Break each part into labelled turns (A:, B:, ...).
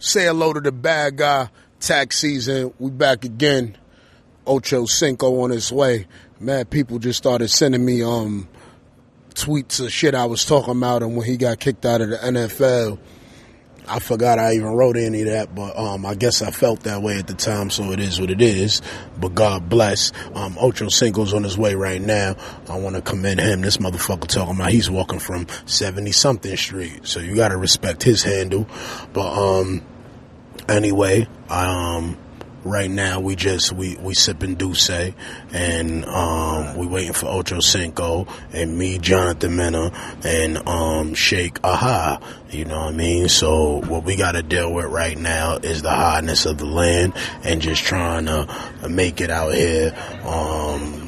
A: Say hello to the bad guy. Tax season. We back again. Ocho Cinco on his way. Man, people just started sending me um tweets of shit I was talking about and when he got kicked out of the NFL. I forgot I even wrote any of that, but um, I guess I felt that way at the time, so it is what it is. But God bless. Um, Cinco's on his way right now. I want to commend him. This motherfucker talking about he's walking from 70 something street, so you got to respect his handle. But um, anyway, um, right now we just we we sipping D'ussé and um we waiting for Ocho Cinco and me Jonathan Mena and um Shake Aha you know what I mean? So what we got to deal with right now is the hotness of the land and just trying to make it out here um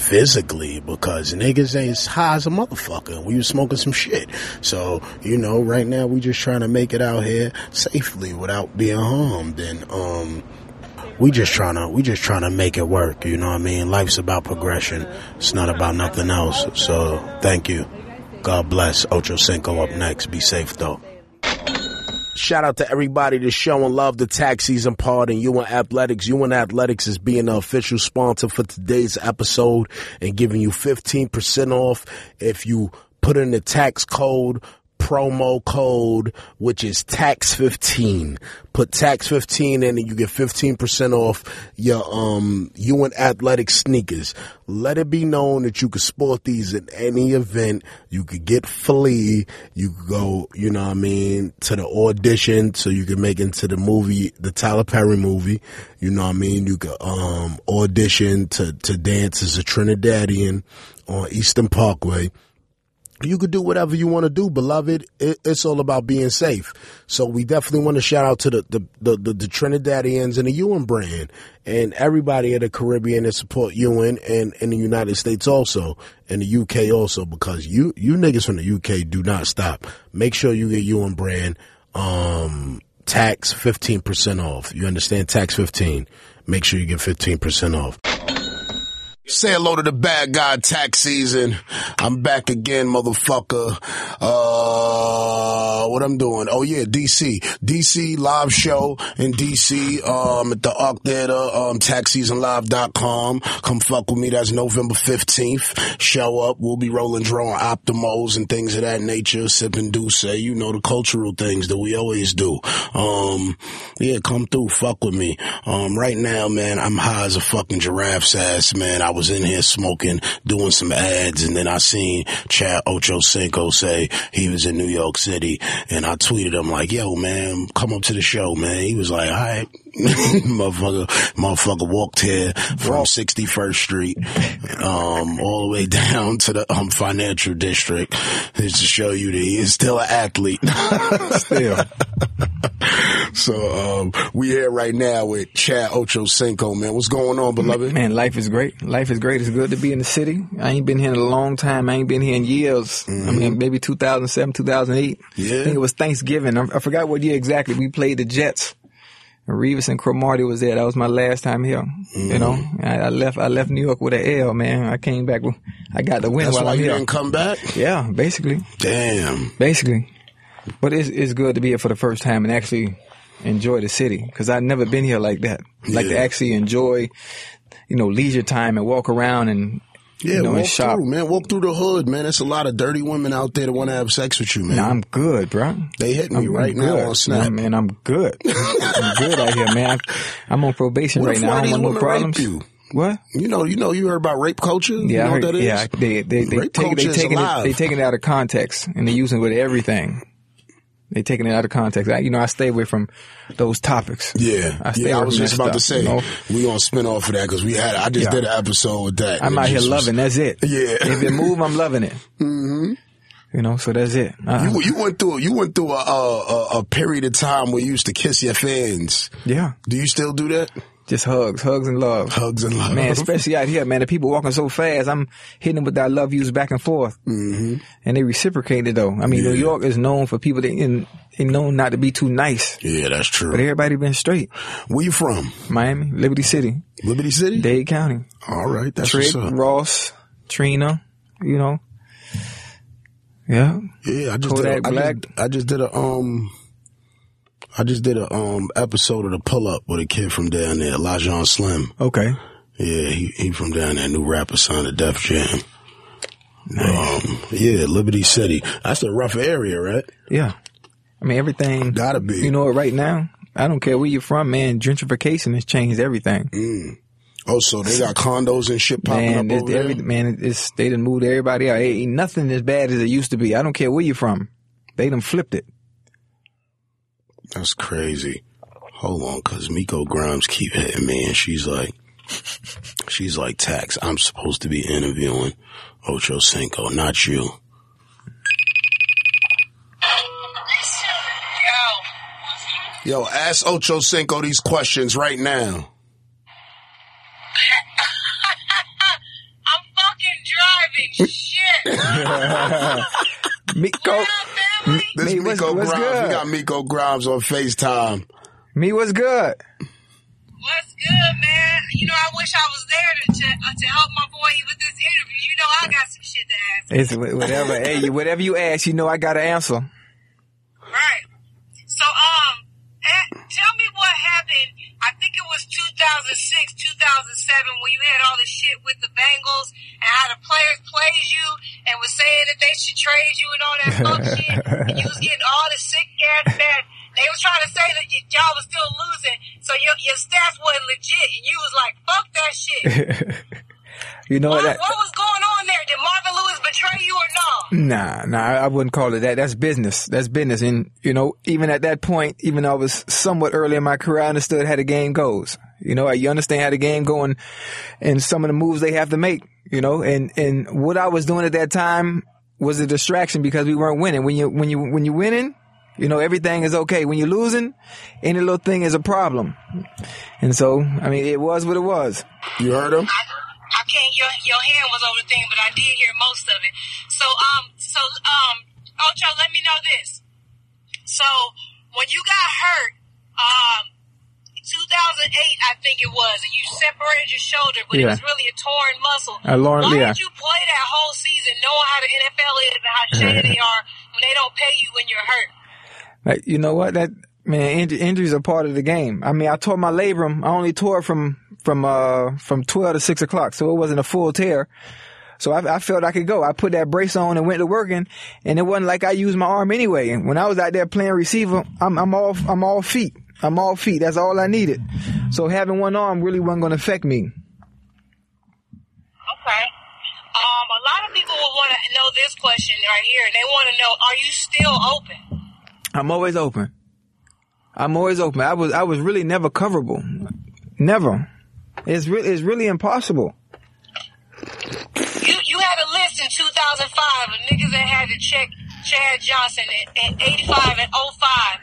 A: physically because niggas ain't as high as a motherfucker. We was smoking some shit. So, you know, right now we just trying to make it out here safely without being harmed. And, um, we just trying to, we just trying to make it work. You know what I mean? Life's about progression. It's not about nothing else. So thank you. God bless. Ocho Cinco up next. Be safe though. Shout out to everybody that's showing love the tax season part and UN Athletics. UN Athletics is being the official sponsor for today's episode and giving you 15% off if you put in the tax code promo code, which is tax 15. Put tax 15 in and you get 15% off your, um, UN athletic sneakers. Let it be known that you can sport these at any event. You could get flea. You could go, you know what I mean, to the audition so you can make into the movie, the Tyler Perry movie. You know what I mean? You could, um, audition to, to dance as a Trinidadian on Eastern Parkway you could do whatever you want to do, beloved. It, it's all about being safe. So we definitely want to shout out to the the, the, the, the Trinidadians and the UN brand and everybody in the Caribbean that support UN and in the United States also and the UK also because you you niggas from the UK do not stop. Make sure you get UN brand um tax 15% off. You understand tax 15. Make sure you get 15% off. Say hello to the bad guy tax season. I'm back again, motherfucker. Uh, what I'm doing? Oh yeah, DC. DC live show in DC, um, at the Arc Theater, um, taxseasonlive.com. Come fuck with me. That's November 15th. Show up. We'll be rolling drawing optimals and things of that nature. Sipping D'ussé, you know, the cultural things that we always do. Um, yeah, come through. Fuck with me. Um, right now, man, I'm high as a fucking giraffe's ass, man. I was in here smoking, doing some ads, and then I seen Chad Ocho Cinco say he was in New York City, and I tweeted him like, "Yo, man, come up to the show, man." He was like, "All right." motherfucker, motherfucker walked here from 61st Street, um, all the way down to the um, financial district just to show you that he is still an athlete.
B: Still.
A: so, um, we here right now with Chad Ocho Cinco, man. What's going on, beloved?
B: Man, life is great. Life is great. It's good to be in the city. I ain't been here in a long time. I ain't been here in years. I mean, maybe 2007, 2008.
A: Yeah.
B: I think it was Thanksgiving. I, I forgot what year exactly. We played the Jets. Revis and Cromartie was there. That was my last time here. You know, mm-hmm. I, I left. I left New York with an L, man. I came back. With, I got the win
A: That's
B: while
A: why
B: I'm
A: you
B: here.
A: didn't come back?
B: Yeah, basically,
A: Damn.
B: basically. But it's it's good to be here for the first time and actually enjoy the city because I've never been here like that. Like to actually enjoy, you know, leisure time and walk around and
A: Yeah,
B: you know,
A: walk
B: shop.
A: through, man. Walk through the hood, man. There's a lot of dirty women out there that want to have sex with you, man.
B: Nah, I'm good, bro.
A: They hit me
B: I'm,
A: right
B: I'm
A: now
B: good.
A: on Snap.
B: Nah, man, I'm good. I'm good out here, man. I, am on probation
A: What
B: right now. I don't want no problems.
A: you?
B: What?
A: You know, you know, you heard about rape culture. you
B: Yeah,
A: know
B: I heard,
A: what that is?
B: yeah. They they they take they taking it they taking it out of context and they using it with everything. They taking it out of context. I, you know, I stay away from those topics.
A: Yeah,
B: I stay
A: yeah. I was just about to say
B: you know?
A: we gonna spin off of that because we had. I just
B: Yeah.
A: did an episode with that.
B: I'm out here
A: was-
B: loving. That's it.
A: Yeah.
B: If it move, I'm loving it. Mm-hmm. You know, so that's it. Uh,
A: You, you went through you went through a, a a period of time where you used to kiss your fans.
B: yeah,
A: Do you still do that?
B: Just hugs, hugs and love.
A: Hugs and love.
B: Man, especially out here, man. The people walking so fast, I'm hitting them with that love yous back and forth, mm-hmm. and they reciprocate it though. I mean, New York is known for people that in, they known not to be too nice,
A: yeah, that's true.
B: but everybody been straight.
A: Where you from?
B: Miami, Liberty City,
A: Liberty City.
B: Dade County,
A: All right, that's
B: Trick. Ross, Trina, you know. Yeah,
A: Yeah, I just
B: Kodak
A: did a, I Just, I just did a um I just did a um episode of the Pull Up with a kid from down there, Lajon Slim.
B: Okay.
A: Yeah, he he from down there, new rapper signed to Def Jam. Um, yeah, Liberty City. That's a rough area, right?
B: Yeah. I mean, everything.
A: Gotta be.
B: You know what? Right now, I don't care where you're from, man. Gentrification has changed everything.
A: Oh, so they got condos and shit popping
B: Man,
A: up over there.
B: every, man, it's they done moved everybody out. Ain't nothing as bad as it used to be. I don't care where you're from. They done flipped it.
A: That's crazy. Hold on, cause Miko Grimes keep hitting me, and she's like, she's like, Tax, I'm supposed to be interviewing Ocho Cinco, not you.
C: Yo, ask Ocho Cinco these questions right now.
D: I'm fucking driving. Shit.
B: Miko,
D: What up, family?
C: This
B: Me, what's-
C: Miko
B: what's
C: Grimes.
B: good?
C: We got Miko Grimes on FaceTime.
B: me was good.
D: What's good, man? You know, I wish I was there to to, uh, to help my boy with this interview. You know, I got some shit to ask.
B: It's whatever. hey, you- whatever you ask, you know I got to answer.
D: Right. So, um, eh, tell me what happened. I think it was 2006, 2007 when you had all the shit with the Bengals and how the players played you and was saying that they should trade you and all that fuck shit. And you was getting all the sick ass bad. They was trying to say that y- y'all was still losing, so your your stats wasn't legit, and you was like, "Fuck that shit."
B: you know
D: what,
B: that.
D: what was going on there? Did Marvin Lewis betray you or no?
B: Nah, nah, I wouldn't call it that. That's business. That's business. And, you know, even at that point, even though I was somewhat early in my career, I understood how the game goes. You know, you understand how the game going and some of the moves they have to make, you know, and, and what I was doing at that time was a distraction because we weren't winning. When you, when you, when you're winning, you know, everything is okay. When you're losing, any little thing is a problem. And so, I mean, it was what it was.
C: You heard him?
D: I, I can't. Your your hand was over the thing, but I did hear most of it. So um, so um, Ocho, let me know this. So when you got hurt, um, 2008, I think it was, and you separated your shoulder, but it was really a torn muscle.
B: Uh, Lauren-
D: Why
B: yeah.
D: did you play that whole season, knowing how the NFL is and how shady they are when they don't pay you when you're hurt?
B: Like, you know what? That man, inj- injuries are part of the game. I mean, I tore my labrum. I only tore from from uh from twelve to six o'clock, so it wasn't a full tear. So I, I felt I could go. I put that brace on and went to working, and it wasn't like I used my arm anyway. And when I was out there playing receiver, I'm I'm all I'm all feet. I'm all feet. That's all I needed. So having one arm really wasn't going to affect me.
D: Okay. Um, a lot of people will want to know this question right here, and they want to know: Are you still open?
B: I'm always open. I'm always open. I was I was really never coverable. Never. It's really it's really impossible.
D: Had a list in 2005 of niggas that had to check Chad Johnson in, in 85 and 05.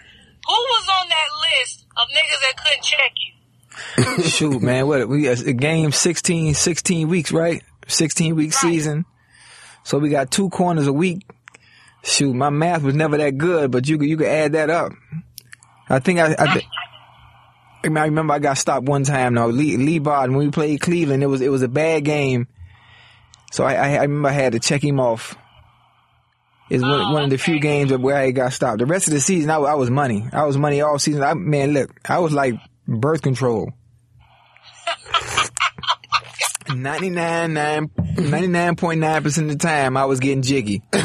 D: Who was on that list of niggas that couldn't check you?
B: Shoot, man, what we uh, a game 16, 16 weeks, right? Sixteen week
D: Right.
B: season. So we got two corners a week. Shoot, my math was never that good, but you could you could add that up. I think I. I, I I remember I got stopped one time. Now Lee, Leigh Bodden when we played Cleveland, it was it was a bad game. So I, I, I remember I had to check him off. It's one,
D: Oh,
B: one of the few games where I got stopped. The rest of the season, I, I was money. I was money all season. I, man, look, I was like birth control. 99, 99.9% of the time, I was getting jiggy.
D: Man,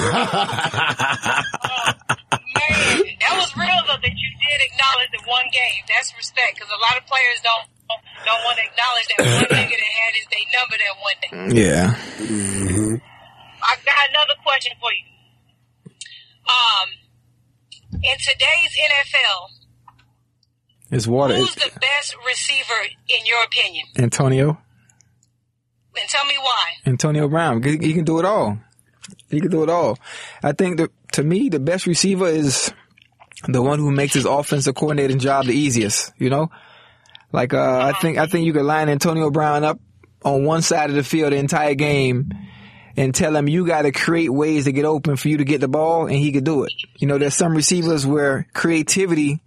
D: that was real though that you did acknowledge the one game. That's respect because a lot of players don't don't want to acknowledge that one nigga that had his they number that one day.
B: Yeah.
D: I got another question for you. Um, in today's NFL,
B: It's water.
D: who's the best receiver in your opinion?
B: Antonio.
D: And tell me why.
B: Antonio Brown. He, he can do it all. He can do it all. I think that to me, the best receiver is the one who makes his offensive coordinating job the easiest. You know, like uh, I think I think you could line Antonio Brown up on one side of the field the entire game and tell him you got to create ways to get open for you to get the ball, and he could do it. You know, there's some receivers where creativity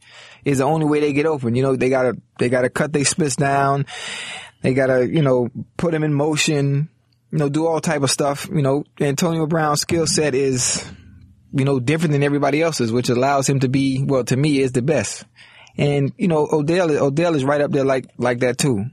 B: is the only way they get open. You know, they gotta they gotta cut their splits down. They gotta, you know, put them in motion, you know, do all type of stuff. You know, Antonio Brown's skill set is you know, different than everybody else's, which allows him to be, well, to me, is the best. And you know, Odell, Odell is right up there like like that too.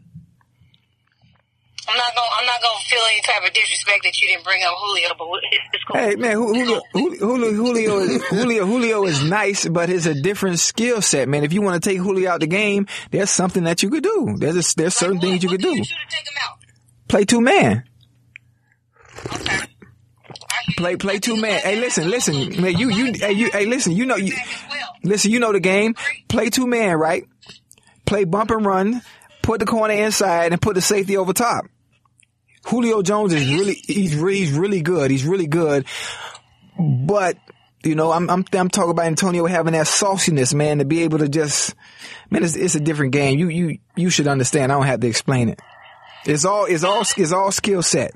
D: I'm not gonna I'm not gonna feel any type of disrespect that you didn't bring up Julio, but it's, cool.
B: Hey man, Julio, Julio, Julio, is, Julio, Julio is nice, but it's a different skill set, man. If you want to take Julio out the game, there's something that you could do. There's a, there's certain
D: Like, what-
B: things you could do.
D: you take him out?
B: Play two man.
D: Okay.
B: Play play two man. Hey, listen, listen, man. You you hey you hey listen. You know you
D: Back as well.
B: Listen. You know the game. Play two man, right? Play bump and run. Put the corner inside and put the safety over top. Julio Jones is really he's really he's really good. He's really good. But you know, I'm I'm I'm talking about Antonio having that sauciness, man, to be able to just man, it's it's a different game. You you you should understand. I don't have to explain it. It's all it's all it's all skill set.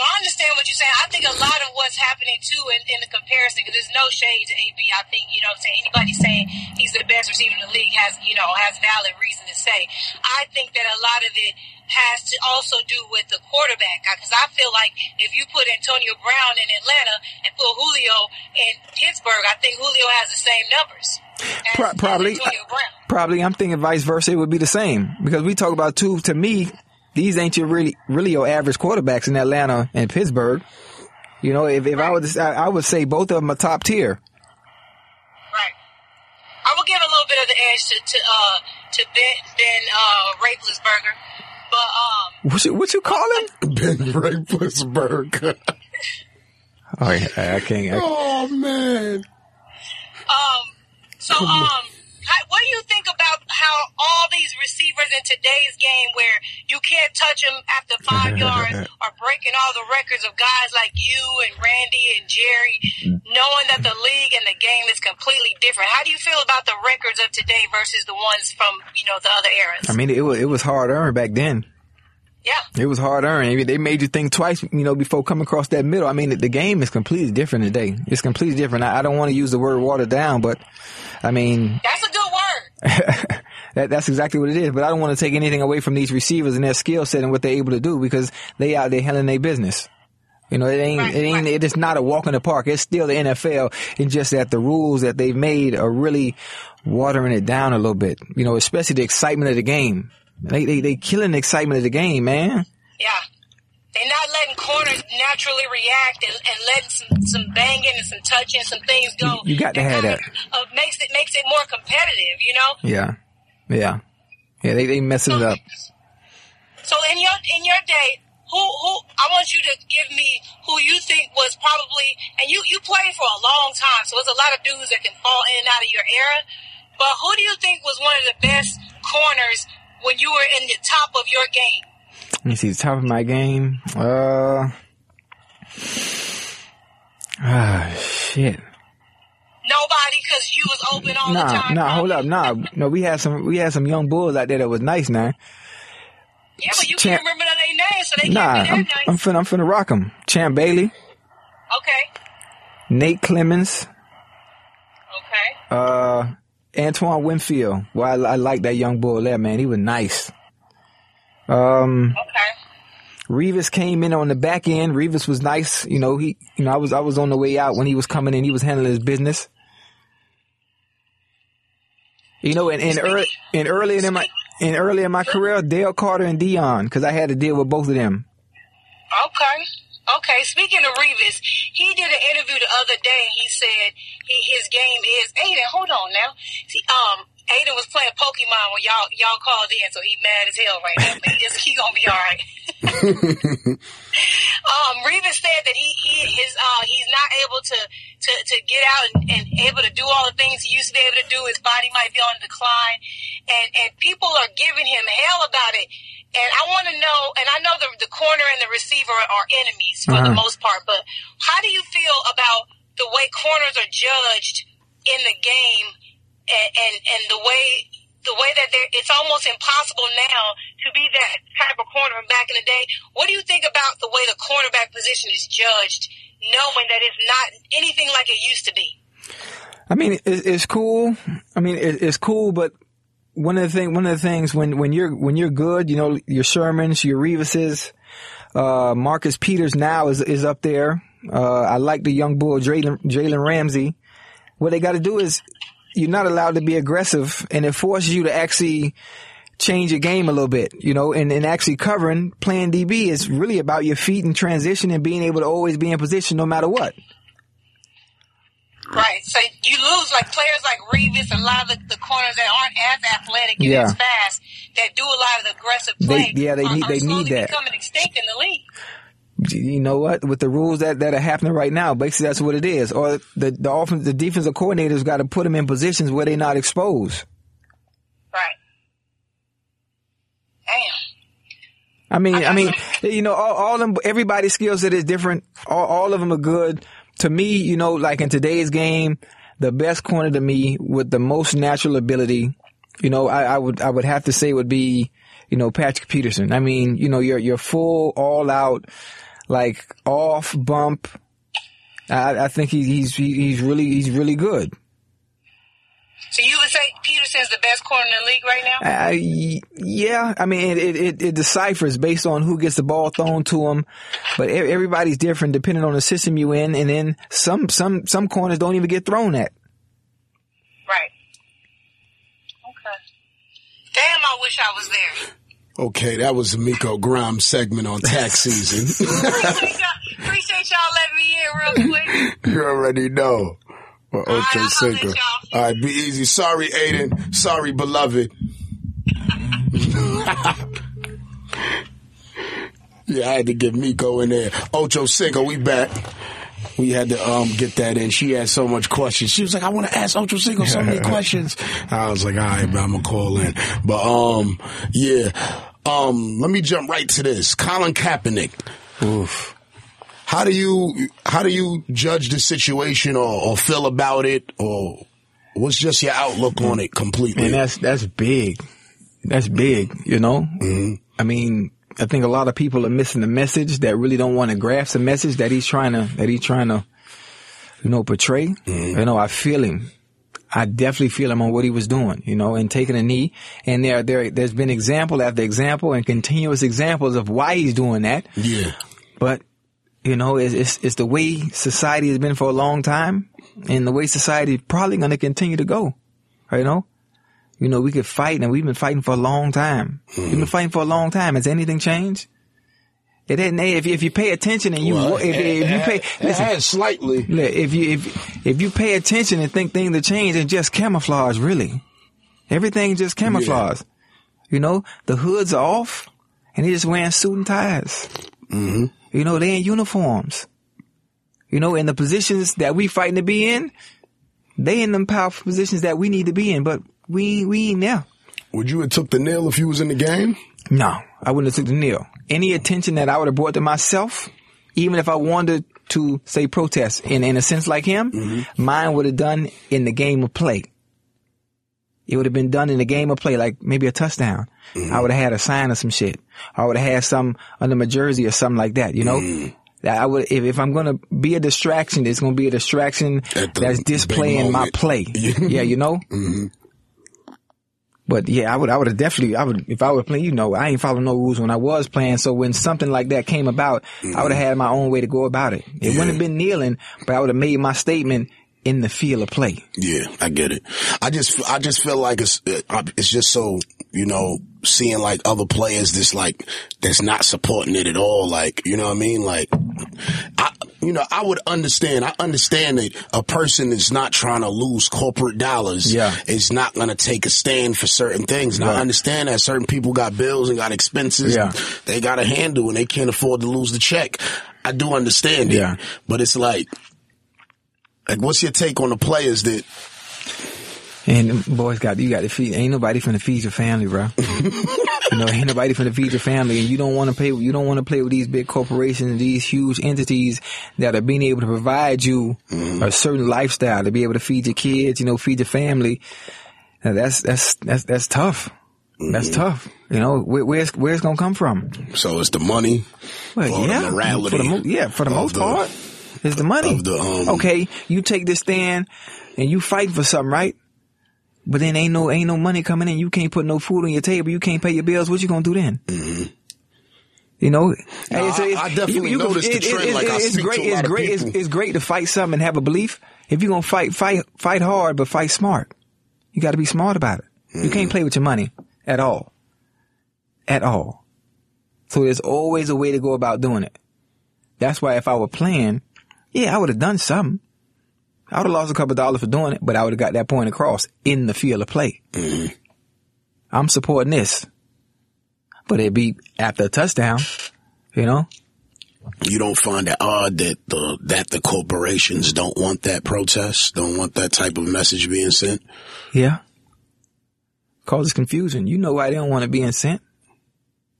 D: No, I understand what you're saying. I think a lot of what's happening too in, in the comparison, because there's no shade to AB. I think, you know what I'm saying, anybody saying he's the best receiver in the league has, you know, has valid reason to say. I think that a lot of it has to also do with the quarterback. Because I feel like if you put Antonio Brown in Atlanta and put Julio in Pittsburgh, I think Julio has the same numbers. as-
B: Pro-
D: as
B: probably,
D: Antonio Brown.
B: probably. I'm thinking vice versa. It would be the same because we talk about two. To me, these ain't your really, really your average quarterbacks in Atlanta and Pittsburgh. You know, if, if I would, I, I would say both of them are top tier.
D: Right. I will give a little bit of the edge to to uh to Ben Ben uh Raplesberger. But um
B: What you, what you call him?
C: Ben Raplesberg.
B: Oh, yeah, I can't. I,
C: oh man.
D: um so um how all these receivers in today's game where you can't touch them after five yards are breaking all the records of guys like you and Randy and Jerry, knowing that the league and the game is completely different? How do you feel about the records of today versus the ones from, you know, the other eras?
B: I mean, it was it was hard earned back then.
D: yeah.
B: It was hard earned. They made you think twice, you know, before coming across that middle. I mean, the, game is completely different today. It's completely different. I, I don't want to use the word watered down, but I mean,
D: That's a good word.
B: that, that's exactly what it is. But I don't want to take anything away from these receivers and their skill set and what they're able to do because they out there handling their business. You know, it ain't, it ain't, it is not a walk in the park. It's still the NFL. It's just that the rules that they've made are really watering it down a little bit. You know, especially the excitement of the game. They, they, they killing the excitement of the game, man.
D: Yeah. They're not letting corners naturally react and, and letting some, some banging and some touching, some things go.
B: You- got to have that.
D: of, Uh, makes it makes it more competitive, you know.
B: Yeah. Yeah. Yeah, they, they messing it up.
D: So in your in your day, who who I want you to give me who you think was probably and you you played for a long time, so there's a lot of dudes that can fall in and out of your era. But who do you think was one of the best corners when you were in the top of your game?
B: Let me see the top of my game. Uh, ah, shit.
D: Nobody, because you was open all the
B: Nah,
D: time.
B: nah, hold up, nah. No, we had some, we had some young bulls out there that was nice, now.
D: Yeah, but you
B: Champ-
D: can't remember their names, so they
B: Nah,
D: can't be
B: I'm,
D: that
B: I'm finna, I'm finna rock them. Champ Bailey,
D: okay,
B: Nate Clements,
D: okay.
B: uh, Antoine Winfield. Well, I, I like that young bull there, man. He was nice. Um,
D: Okay.
B: Revis came in on the back end. Revis was nice. You know, he, you know, I was, I was on the way out when he was coming in. He was handling his business. You know, and, and early, and earlier in my, and earlier in my career, Dale Carter and Deion, cause I had to deal with both of them.
D: Okay. Okay. Speaking of Revis, he did an interview the other day and he said he, his game is Aiden. Hold on now. See, um, Aiden was playing Pokemon when y'all y'all called in, so he mad as hell right now. But he, just, he gonna be all right. um, Revis said that he, he his uh he's not able to to to get out and, and able to do all the things he used to be able to do. His body might be on decline, and and people are giving him hell about it. And I want to know, and I know the the corner and the receiver are enemies for the
B: Uh-huh.
D: most part, but how do you feel about the way corners are judged in the game, and and, and the way the way that they're, it's almost impossible now to be that type of corner from back in the day. What do you think about the way the cornerback position is judged, knowing that it's not anything like it used to be?
B: I mean, it's cool. I mean, it's cool, but one of the thing, one of the things when, when you're, when you're good, you know, your Shermans, your Revises, uh, Marcus Peters now is, is up there. Uh, I like the young bull, Jalen, Jalen Ramsey. What they got to do is you're not allowed to be aggressive and it forces you to actually change your game a little bit, you know, and, and actually covering playing DB is really about your feet and transition and being able to always be in position no matter what.
D: Right. So you lose like players like Revis, and a lot of the, the corners that aren't as athletic and
B: Yeah.
D: as fast that do a lot of the aggressive
B: They-
D: play.
B: yeah, they
D: are-
B: need- they need that.
D: Becoming extinct in the league.
B: You know what? With the rules that, that are happening right now, basically that's what it is. Or the the offense, the defensive coordinators got to put them in positions where they're not exposed.
D: Right. Damn.
B: I mean, I mean, you know, all, all them, everybody's skill set is different. All, all of them are good. To me, you know, like in today's game, the best corner to me with the most natural ability, you know, I, I would, I would have to say would be, you know, Patrick Peterson. I mean, you know, you're, you're full, all out, like off bump. I, I think he's, he's, he's really, he's really good.
D: So you would say Peterson's the best corner in the league right now?
B: I, yeah, I mean, it, it, it deciphers based on who gets the ball thrown to them, but everybody's different depending on the system you in, and then some, some, some corners don't even get thrown at.
D: Right. Okay. Damn, I wish I was there.
A: Okay, that was the Miko Grimes segment on tax season.
D: appreciate, y'all, appreciate y'all letting me in real quick.
A: you already know. Or
D: right,
A: Ocho
D: I'll
A: Cinco.
D: y'all.
A: All right, be easy. Sorry, Aiden. Sorry, beloved. yeah, I had to get Miko in there. Ocho Cinco, we back. We had to um get that in. She had so much questions. She was like, I want to ask Ocho Cinco so many questions. I was like, all right, man, I'm gonna call in. But um, yeah. Um, let me jump right to this. Colin Kaepernick.
B: Oof.
A: How do you how do you judge the situation or, or feel about it or what's just your outlook on it completely?
B: And that's, that's big. That's big, you know? I mean, I think a lot of people are missing the message that really don't want to grasp the message that he's trying to, that he's trying to, you know, portray. You know, I feel him. I definitely feel him on what he was doing, you know, and taking a knee. And there, there, there's been example after example and continuous examples of why he's doing that.
A: yeah.
B: But you know, it's, it's it's the way society has been for a long time, and the way society is probably going to continue to go. You know, you know, we could fight, and we've been fighting for a long time. We've been mm. fighting for a long time. Has anything changed? It didn't. If if you pay attention and you
A: Well,
B: if, if you pay
A: it
B: listen,
A: has slightly.
B: If you if if you pay attention and think things have changed, it's just camouflage, really. Everything just camouflage. You know, the hoods are off, and they just wearing suit and ties. Mm-hmm. You know, they in uniforms. You know, in the positions that we fighting to be in, they in them powerful positions that we need to be in, but we we ain't there.
A: Would you have took the nail if you was in the game?
B: No, I wouldn't have took the kneel. Any attention that I would have brought to myself, even if I wanted to say protest in, in a sense like him, mine would have done in the game of play. It would have been done in the game of play, like maybe a touchdown. I would have had a sign or some shit. I would have had some under my jersey or something like that, you know? That I would, if, if I'm gonna be a distraction, it's gonna be a distraction that's displaying my play. yeah, you know? But yeah, I would, I would have definitely, I would, if I were playing, you know, I ain't following no rules when I was playing. So when something like that came about, I would have had my own way to go about it. It wouldn't have been kneeling, but I would have made my statement in the field of play.
A: Yeah, I get it. I just, I just feel like it's, it's just so, you know, seeing like other players that's like, that's not supporting it at all. Like, you know what I mean? Like, I, you know, I would understand. I understand that a person is not trying to lose corporate dollars.
B: Yeah.
A: Is not going to take a stand for certain things. And
B: Right.
A: I understand that certain people got bills and got expenses.
B: Yeah.
A: They got to handle and they can't afford to lose the check. I do understand it.
B: Yeah.
A: But it's like, like, what's your take on the players that
B: And boys got, you got to feed, ain't nobody finna feed your family, bro. you know, ain't nobody finna feed your family and you don't want to pay, you don't want to play with these big corporations, these huge entities that are being able to provide you a certain lifestyle to be able to feed your kids, you know, feed your family. Now that's, that's, that's, that's tough. That's tough. You know, where, where's, where's gonna come from?
A: So it's the money.
B: Well, yeah,
A: the morality.
B: for the mo- yeah, for the most
A: the-
B: part, it's the money.
A: the, um,
B: okay, you take this stand and you fight for something, right? But then ain't no ain't no money coming in. You can't put no food on your table. You can't pay your bills. What you gonna do then? You know,
A: No, I- I definitely noticed the trend, like, I
B: it's
A: speak to
B: great.
A: a
B: it's
A: lot of
B: great. It's, it's great to fight something and have a belief. If you're gonna fight, fight, fight hard, but fight smart. You got to be smart about it. You
A: Mm-hmm.
B: can't play with your money at all, at all. So there's always a way to go about doing it. That's why if I were playing, yeah, I would have done something. I would have lost a couple dollars for doing it, but I would have got that point across in the field of play.
A: Mm-hmm.
B: I'm supporting this, but it'd be after a touchdown, you know.
A: You don't find it odd that the that the corporations don't want that protest, don't want that type of message being sent.
B: Yeah. Causes confusion. You know why they don't want it being sent.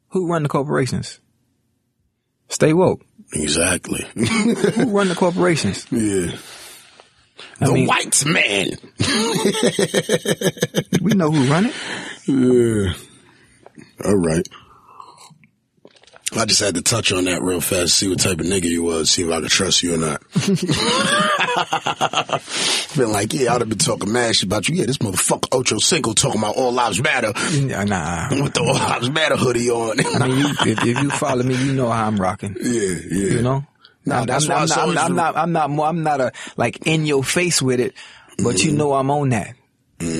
B: Who run the corporations? Stay woke.
A: Exactly.
B: Who run the corporations?
A: yeah.
B: I
A: the
B: mean-
A: white man.
B: We know who run it.
A: Yeah. All right. I just had to touch on that real fast, see what type of nigga you was, see if I could trust you or not. been like, yeah, I'd have been talking mad shit about you. Yeah, this motherfucker Ocho Cinco talking about all lives matter
B: Nah, Nah.
A: with the all lives matter hoodie on.
B: I mean, you, if, if you follow me, you know how I'm rocking.
A: yeah, yeah.
B: You know. I'm,
A: that's
B: I'm,
A: why
B: I'm, not, I'm, not, I'm not. I'm not. I'm not a like in your face with it, but
A: Mm-hmm.
B: you know I'm on that.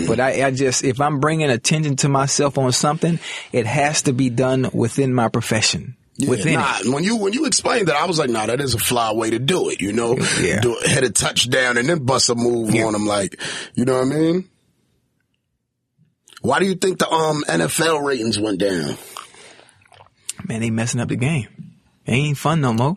B: But I, I just if I'm bringing attention to myself on something, it has to be done within my profession.
A: Yeah,
B: within
A: nah, when you when you explained that, I was like, nah, that is a fly way to do it. You know,
B: Yeah.
A: do, hit a touchdown and then bust a move on them, like, you know what I mean? Why do you think the um NFL ratings went down?
B: Man, they messing up the game. It ain't fun no more.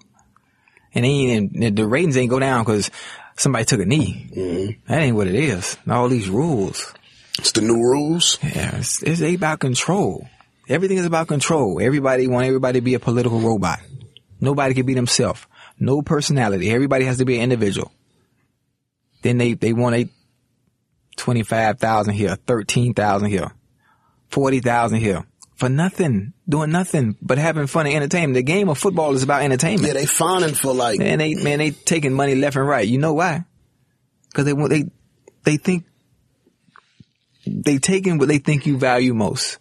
B: And ain't, the ratings ain't go down because somebody took a knee.
A: Mm-hmm.
B: That ain't what it is. All these rules.
A: It's the new rules.
B: Yeah, it's, it's about control. Everything is about control. Everybody want everybody to be a political robot. Nobody can be themselves. No personality. Everybody has to be an individual. Then they, they want a 25,000 here, 13,000 here, 40,000 here for nothing, doing nothing but having fun and entertainment. The game of football is about entertainment.
A: Yeah, they fawning for like
B: Man, they man, they taking money left and right. You know why? Because they they they think they taking what they think you value most.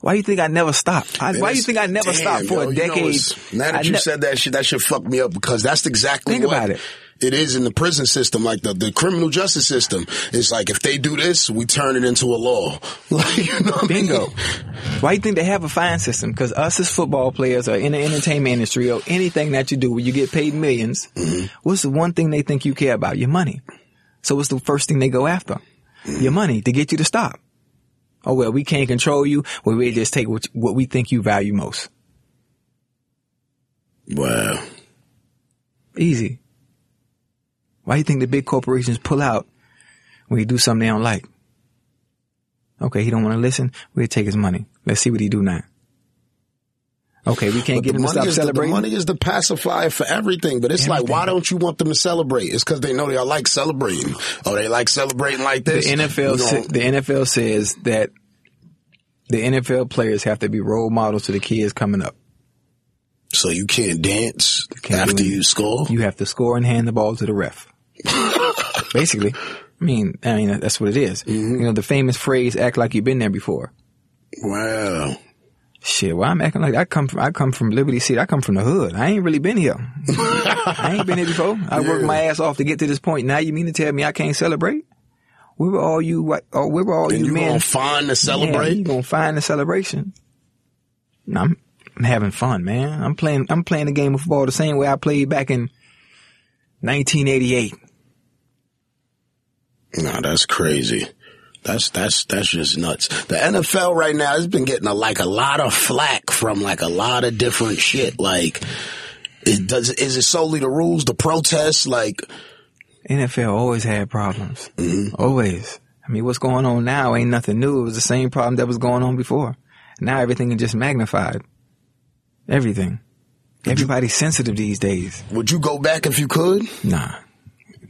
B: Why do you think I never stopped? I,
A: Man,
B: why you think I never
A: damn,
B: stopped for
A: yo,
B: a
A: you know,
B: decade?
A: now that
B: I
A: you
B: ne-
A: said that shit, that shit fucked me up because that's exactly
B: Think
A: what
B: about it.
A: It is in the prison system, like the, the criminal justice system. It's like if they do this, we turn it into a law. Like, you know what I mean?
B: Bingo. Why you think they have a fine system? Because us as football players or in the entertainment industry or anything that you do where you get paid 1000000s
A: Mm-hmm.
B: what's the one thing they think you care about? Your money. So what's the first thing they go after?
A: Mm-hmm.
B: Your money to get you to stop. Oh well, we can't control you. Well, we just take what, what we think you value most.
A: Wow.
B: Easy. Why do you think the big corporations pull out when you do something they don't like? Okay, he don't want to listen. We'll take his money. Let's see what he do now. Okay, we can't
A: But
B: get
A: the
B: him to
A: money,
B: stop
A: is the, the
B: celebrating.
A: money is the pacifier for everything, but it's like, why don't you want them to celebrate? It's because they know they all like celebrating. Oh, they like celebrating like
B: the
A: this.
B: NFL, sa- the NFL says that the NFL players have to be role models to the kids coming up.
A: so you can't dance
B: can't
A: after you score.
B: You have to score and hand the ball to the ref. Basically, I mean, I mean that's what it is.
A: Mm-hmm.
B: You know the famous phrase "act like you've been there before."
A: wow.
B: Shit, well, I'm acting like I come from I come from Liberty City. I come from the hood. I ain't really been here. I ain't been here before. I worked my ass off to get to this point. Now you mean to tell me I can't celebrate? We were all you? What? Oh, where were all
A: And
B: you
A: you
B: men?
A: gonna find to
B: Yeah, you gonna find the celebration. I'm, I'm having fun, man. I'm playing. I'm playing the game of football the same way I played back in 1988.
A: No, that's crazy. That's that's that's just nuts. The NFL right now has been getting a, like a lot of flack from like a lot of different shit. Like, it does is it solely the rules, the protests? Like,
B: NFL always had problems. Mm-hmm. Always. I mean, what's going on now ain't nothing new. It was the same problem that was going on before. Now everything is just magnified. Everything. Everybody's sensitive these days.
A: would you go back if you could?
B: Nah.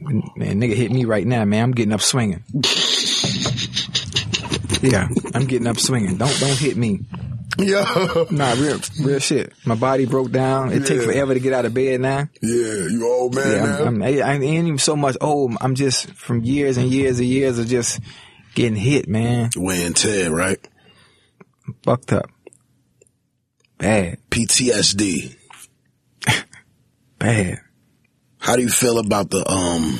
B: Man, nigga hit me right now, man. I'm getting up swinging. Yeah, I'm getting up swinging. Don't don't hit me.
A: Yeah,
B: Nah, real real shit. My body broke down. It takes forever to get out of bed now.
A: yeah, you old man
B: Yeah,
A: now.
B: I'm, I'm, I ain't even so much old. I'm just from years and years and years of just getting hit, man.
A: Wear and tear, right?
B: Fucked up. Bad.
A: PTSD.
B: Bad.
A: How do you feel about the um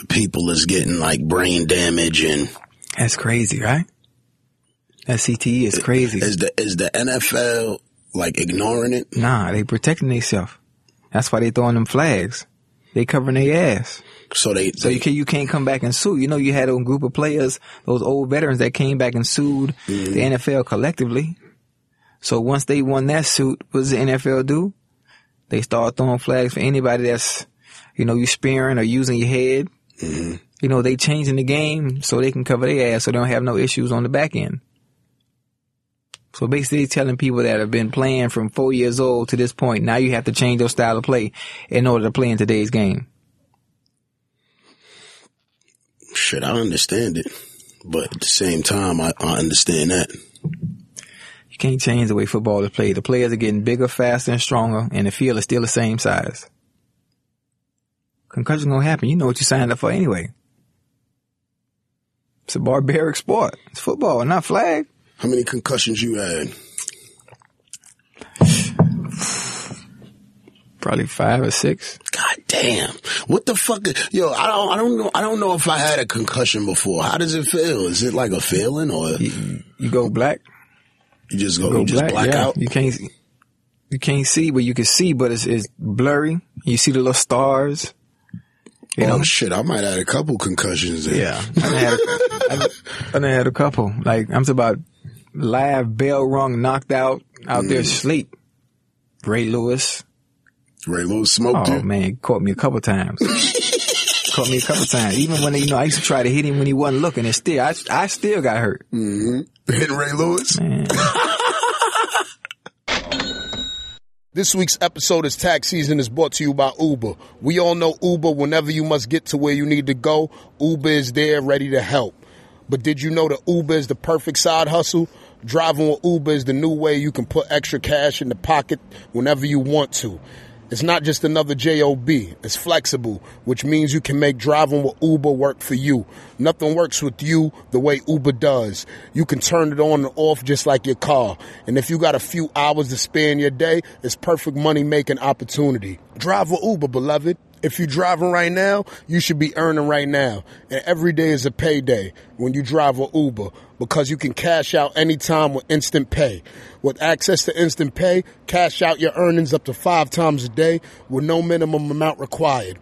A: the people that's getting like brain damage and
B: That's crazy, right? That CTE is crazy.
A: is the is the NFL like ignoring it?
B: Nah, they protecting themselves. That's why they throwing them flags. They covering their ass.
A: So they,
B: So
A: they
B: you can you can't come back and sue. You know, you had a group of players, those old veterans that came back and sued the NFL collectively. So once they won that suit, what does the NFL do? They start throwing flags for anybody that's, you know, you spearing or using your head. Mm-hmm. You know, they changing the game so they can cover their ass so they don't have no issues on the back end. So basically telling people that have been playing from four years old to this point, now you have to change your style of play in order to play in today's game.
A: shit, I understand it. But at the same time I, I understand that.
B: You can't change the way football is played. The players are getting bigger, faster, and stronger, and the field is still the same size. Concussion gonna happen. You know what you signed up for anyway. It's a barbaric sport. It's football, not flag.
A: How many concussions you had?
B: Probably five or six.
A: God damn. What the fuck? is- Yo, I don't, I don't know. I don't know if I had a concussion before. How does it feel? Is it like a feeling or
B: You, you go black.
A: You just go,
B: Go
A: you just
B: black.
A: black
B: yeah.
A: out?
B: You can't. You can't see, but you can see, but it's, it's blurry. You see the little stars. You oh, know,
A: oh shit, I might have had a couple concussions then.
B: Yeah, I done had, a, I, done- had a couple. Like I'm about live bell rung, knocked out, out there mm. sleep. Ray Lewis.
A: Ray Lewis smoked
B: Oh
A: you.
B: man, caught me a couple times. caught me a couple times. Even when you know I used to try to hit him when he wasn't looking, and still I I still got hurt. Mm-hmm.
A: Hit Ray Lewis.
C: This week's episode is tax season is brought to you by Uber. We all know Uber, whenever you must get to where you need to go, Uber is there ready to help. But did you know that Uber is the perfect side hustle? Driving with Uber is the new way you can put extra cash in the pocket whenever you want to. It's not just another JOB. It's flexible, which means you can make driving with Uber work for you. Nothing works with you the way Uber does. You can turn it on and off just like your car. And if you got a few hours to spare in your day, it's perfect money making opportunity. Drive with Uber, beloved. If you're driving right now, you should be earning right now. And every day is a payday when you drive with Uber because you can cash out anytime with instant pay. With access to instant pay, cash out your earnings up to five times a day with no minimum amount required.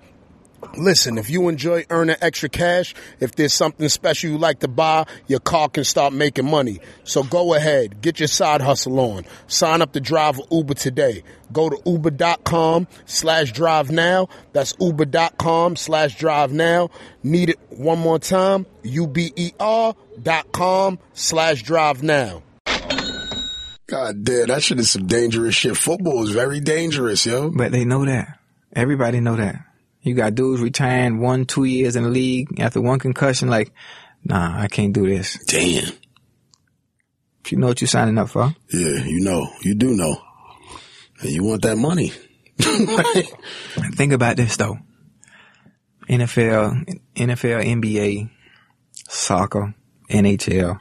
C: Listen, if you enjoy earning extra cash, if there's something special you like to buy, your car can start making money. So go ahead, get your side hustle on. Sign up to drive Uber today. Go to uber.com slash drive now. That's uber.com slash drive now. Need it one more time? U-B-E-R dot com slash drive now.
A: God damn, that shit is some dangerous shit. Football is very dangerous, yo.
B: but they know that. Everybody know that. You got dudes retiring one, two years in the league after one concussion. Like, nah, I can't do this.
A: Damn.
B: If you know what you're signing up for.
A: Yeah, you know, you do know, and you want that money.
B: Think about this though. NFL, NFL, NBA, soccer, NHL.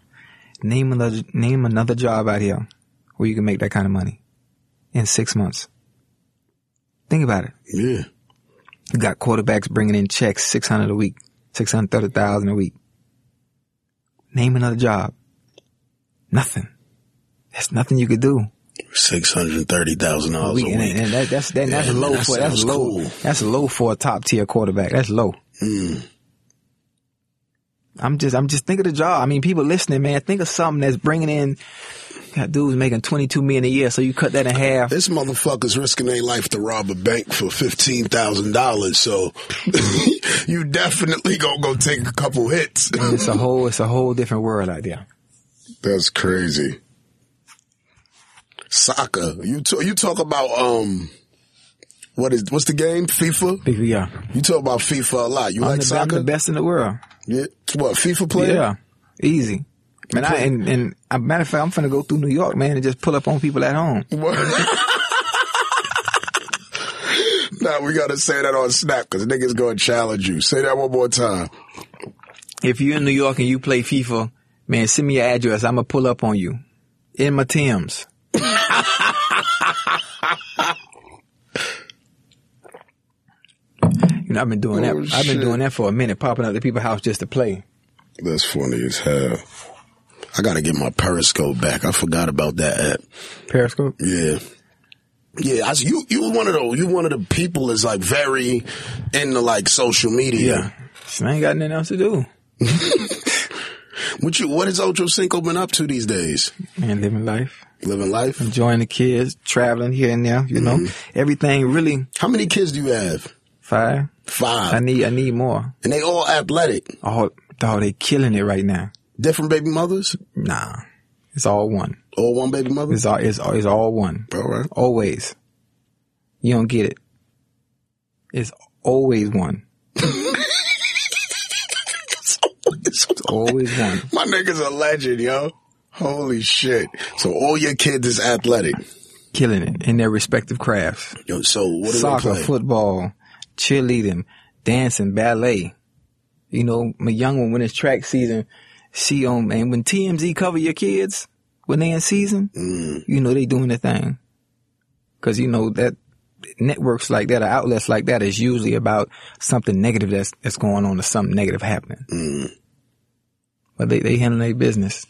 B: Name another, name another job out here where you can make that kind of money in six months. Think about it.
A: yeah,
B: You got quarterbacks bringing in checks, 600 a week, 630,000 a week. Name another job. Nothing. There's nothing you could do.
A: Six hundred thirty thousand dollars a week.
B: and that, that's that, that's
A: Yeah,
B: low
A: that
B: for that's low.
A: cool.
B: That's low for a top tier quarterback. That's low.
A: Mm.
B: I'm just I'm just think of the job. I mean, people listening, man, think of something that's bringing in. Got dudes making 22 million a year, so you cut that in half.
A: This motherfucker's risking their life to rob a bank for fifteen thousand dollars. So you definitely gonna go take a couple hits.
B: It's a whole it's a whole different world out there.
A: That's crazy. Soccer. You talk, you talk about um, what is what's the game? FIFA.
B: FIFA. yeah,
A: You talk about FIFA a lot. You
B: I'm,
A: like
B: the, I'm
A: soccer?
B: the best in the world.
A: Yeah. What FIFA player?
B: Yeah, easy. Man, I, and and a matter of fact, I'm finna go through New York, man, and just pull up on people at home.
A: now we gotta say that on Snap because niggas gonna challenge you. Say that one more time.
B: If you're in New York and you play FIFA, man, send me your address. I'm gonna pull up on you in my Tim's. You know, I've been doing
A: Oh,
B: that. I've been doing that for a minute, popping up to people's house just to play.
A: That's funny as hell. I gotta get my Periscope back. I forgot about that app.
B: Periscope.
A: Yeah. Yeah, I, you you one of those you one of the people that's like very into like social media.
B: I ain't got nothing else to do.
A: What you what has Ocho Cinco been up to these days?
B: Man, living life,
A: Living life.
B: enjoying the kids, traveling here and there. You know,
A: Mm-hmm.
B: everything really
A: How many kids do you have?
B: Five.
A: Five.
B: I need, I need more.
A: and they all athletic.
B: Oh, dog, they killing it right now.
A: Different baby mothers?
B: Nah, it's all one.
A: All one baby mother?
B: It's all, it's, all- it's all one.
A: All right.
B: Always. You don't get it. It's always one. It's always one.
A: My nigga's a legend, yo. Holy shit. So all your kids is athletic.
B: Killing it in their respective crafts.
A: Yo, so what
B: Soccer, football, cheerleading, dancing, ballet. You know, my young one when it's track season, she on and when TMZ cover your kids when they in season,
A: Mm.
B: you know they doing the thing. Cause you know that networks like that or outlets like that is usually about something negative that's that's going on or something negative happening.
A: Mm.
B: But they they handle their business.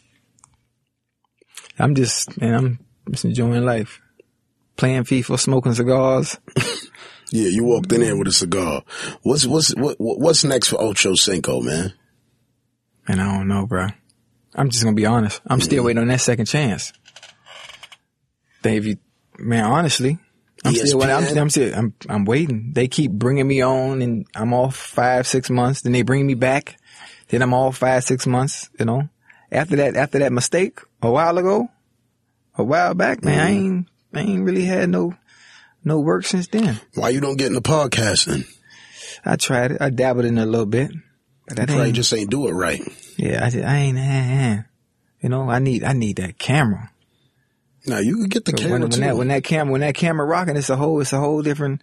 B: I'm just man, I'm just enjoying life. Playing FIFA, smoking cigars.
A: Yeah, you walked in there with a cigar. What's what's what, what's next for Ocho Cinco, man?
B: And I don't know, bro. I'm just gonna be honest. I'm still waiting on that second chance. They, you, man, honestly, I'm still waiting. I'm, I'm still, I'm, I'm waiting. They keep bringing me on, and I'm off five, six months. Then they bring me back. Then I'm off five, six months. You know, after that, after that mistake a while ago, a while back, man, I mm-hmm. ain't, I ain't really had no, no work since then.
A: Why you don't get in into podcasting?
B: I tried it. I dabbled in it a little bit, but that
A: Probably just ain't do it right.
B: Yeah, I, I ain't. eh, eh. You know, I need I need that camera.
A: Now you can get the
B: When,
A: camera
B: when that
A: too.
B: when that camera when that camera rocking, it's a whole it's a whole different.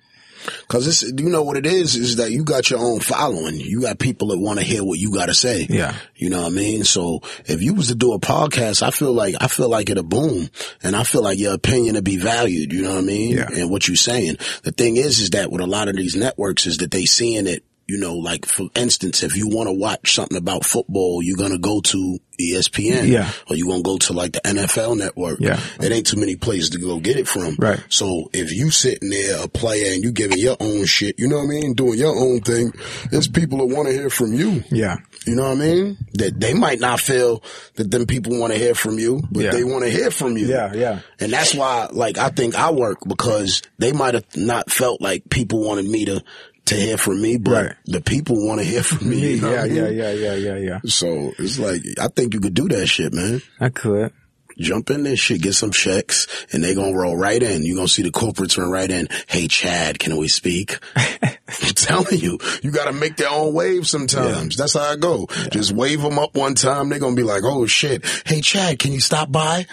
A: Cause it's, you know what it is, is that you got your own following. You got people that want to hear what you got to say.
B: Yeah.
A: You know what I mean? So if you was to do a podcast, I feel like, I feel like it'll boom and I feel like your opinion would be valued. You know what I mean?
B: Yeah.
A: And what you saying. The thing is, is that with a lot of these networks is that they seeing it, you know, like for instance, if you want to watch something about football, you're going to go to ESPN.
B: Yeah.
A: Or you're going to go to like the NFL network.
B: Yeah.
A: It ain't too many places to go get it from.
B: Right.
A: So if you sitting there a player and you giving your own shit, you know what I mean, doing your own thing, there's people that want to hear from you.
B: Yeah,
A: You know what I mean? That they might not feel that them people want to hear from you, but
B: Yeah.
A: they want to hear from you.
B: Yeah, yeah.
A: And that's why, like, I think I work because they might have not felt like people wanted me to to hear from me, but
B: Right.
A: the people want to hear from me. you know
B: yeah,
A: what I
B: yeah,
A: mean?
B: yeah, yeah, yeah, yeah.
A: So it's like I think you could do that shit, man
B: I could.
A: jump in this shit, get some checks, and they gonna roll right in. you gonna see the corporates run right in. Hey, Chad, can we speak? I'm telling you, you gotta make their own wave sometimes. That's how I go. Just wave them up one time. They're gonna be like, oh shit. Hey, Chad, can you stop by?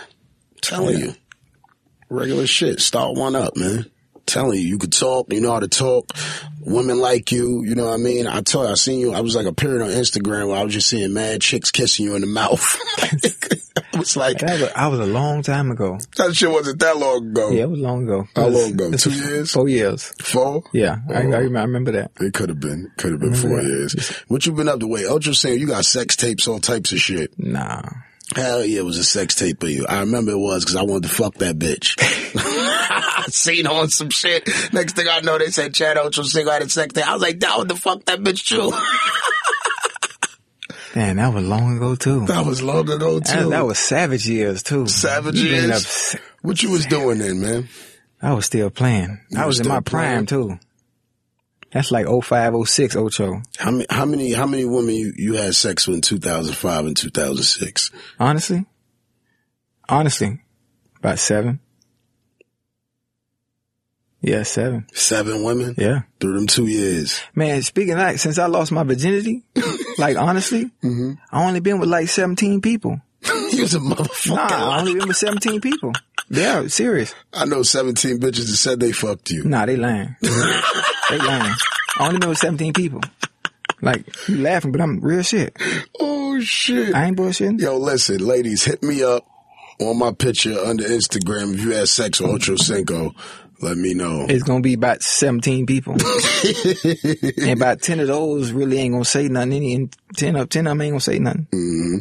A: telling you. Regular shit. Start one up, man. Telling you, you could talk, you know how to talk. Women like you, you know what I mean? I tell you, I seen you, I was like a period on Instagram where I was just seeing mad chicks kissing you in the mouth. it was like,
B: That was, I was a long time ago.
A: that shit wasn't that long ago.
B: Yeah, it was long ago.
A: How long ago? Two years?
B: Four years.
A: Four?
B: Yeah, I, I,
A: Oh.
B: I remember that.
A: It could have been. Could have been four
B: that.
A: years. What you been up to? Wait, Ultra saying you got sex tapes, all types of shit.
B: Nah.
A: Hell yeah, it was a sex tape of you. I remember it was because I wanted to fuck that bitch. I seen her on some shit. Next thing I know, they said Chad Ocho Cinco had a sex tape. I was like, that was to fuck that bitch too.
B: Man, that was long ago too.
A: that was long ago too.
B: That, that was savage years too.
A: savage
B: You
A: years.
B: sa-
A: What you was doing then, man?
B: I was still playing. I
A: was
B: in my prime too. That's like 05, 06 Ocho.
A: How many? How many? How many women you, you had sex with in 2005 and 2006?
B: Honestly, honestly, about seven. Yeah, seven.
A: Seven women
B: Yeah,
A: through them two years.
B: man. Speaking of that, since I lost my virginity, like honestly,
A: Mm-hmm.
B: I only been with like seventeen people.
A: you was a motherfucker.
B: Nah, I only been with seventeen people. Yeah, serious.
A: I know 17 bitches that said they fucked you.
B: Nah, they lying. they lying. I only been with seventeen people. Like you laughing, but I'm real shit.
A: Oh shit.
B: I ain't bullshitting.
A: Yo, listen, ladies, hit me up. on my picture under Instagram, if you had sex with Ocho Cinco, let me know.
B: It's gonna be about seventeen people, and about ten of those really ain't gonna say nothing. Any and ten of ten of them ain't gonna say nothing.
A: hmm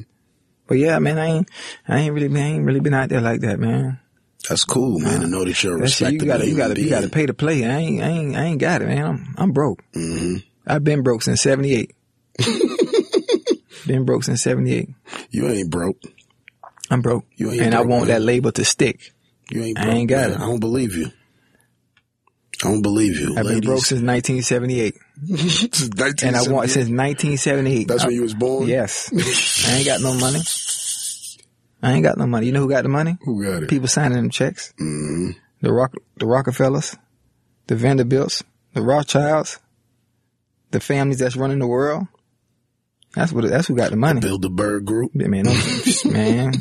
B: But yeah, man, I ain't, I ain't really, been, I ain't really been out there like that, man.
A: That's cool, man. To know that you're
B: shit, you gotta, you gotta, you gotta pay to play. I ain't, I ain't, I ain't got it, man. I'm, I'm broke.
A: hmm
B: I've been broke since '78. been broke since '78.
A: You ain't broke.
B: I'm broke,
A: You ain't
B: and I want
A: man.
B: that label to stick.
A: You ain't
B: I ain't got
A: man.
B: it.
A: I don't believe you. I don't believe you.
B: I've been broke since 1978,
A: since
B: and I want
A: 1978.
B: since 1978.
A: That's
B: I-
A: when you was born?
B: Yes, I ain't got no money. I ain't got no money. You know who got the money?
A: Who got it?
B: People signing them checks.
A: hmm
B: The Rock, the Rockefellers, the Vanderbilts, the Rothschilds, the families that's running the world. That's what. That's who got the money.
A: The Bilderberg Group.
B: Yeah, man, man.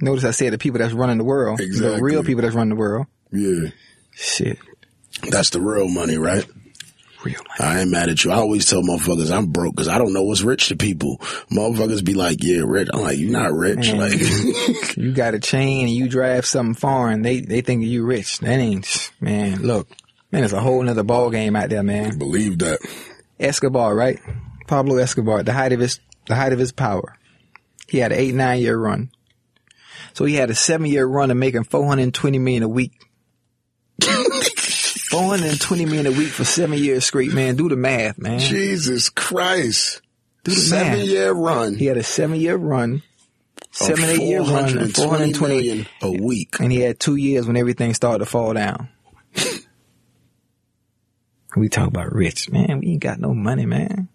B: Notice I said the people that's running the world, the real people that's running the world.
A: Yeah.
B: Shit,
A: That's the real money, right?
B: real money.
A: I ain't mad at you. I always tell motherfuckers I'm broke because I don't know what's rich to people. Motherfuckers be like, yeah, rich. I'm like, "You're not rich.
B: Man.
A: Like,
B: You got a chain and you drive something foreign, they they think you rich. That ain't man. Look, man, it's a whole nother ball game out there, man.
A: believe that.
B: Escobar, right? Pablo Escobar, the height of his the height of his power. He had an eight nine year run. So he had a seven year run of making four hundred and twenty million a week. and twenty million a week for seven years straight, man. Do the math, man.
A: Jesus Christ.
B: Do the
A: Seven
B: math.
A: year run.
B: He had a seven year run, seven eight year run, and four hundred and
A: 420
B: twenty,
A: million a week.
B: and he had two years when everything started to fall down. we talk about rich, man. We ain't got no money, man.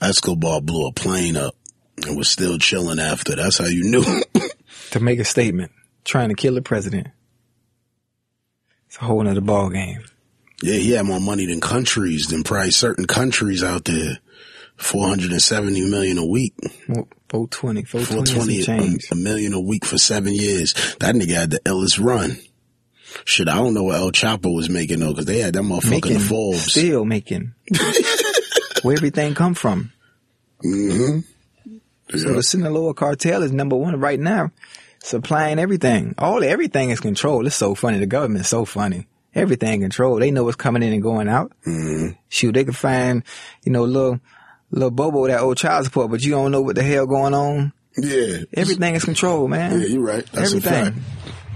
A: Escobar blew a plane up and was still chilling after. That's how you knew.
B: to make a statement, trying to kill the president. It's a whole nother ball game.
A: yeah, he had more money than countries, than probably certain countries out there. 470 million a week.
B: 420, 420
A: 420
B: and some change.
A: a, a million a week for seven years. That nigga had the illest run. Shit, I don't know what El Chapo was making though, cause they had that motherfucker in
B: making,
A: the Forbes.
B: still making. Where everything come from.
A: Mm-hmm.
B: So the Sinaloa cartel is number one right now, supplying everything. All everything is controlled. It's so funny. The government's so funny. Everything controlled. They know what's coming in and going out.
A: hmm
B: Shoot, they can find, you know, little, little Bobo, that old child support, but you don't know what the hell going on.
A: Yeah.
B: Everything is controlled, man.
A: Yeah, you're right. That's
B: Everything.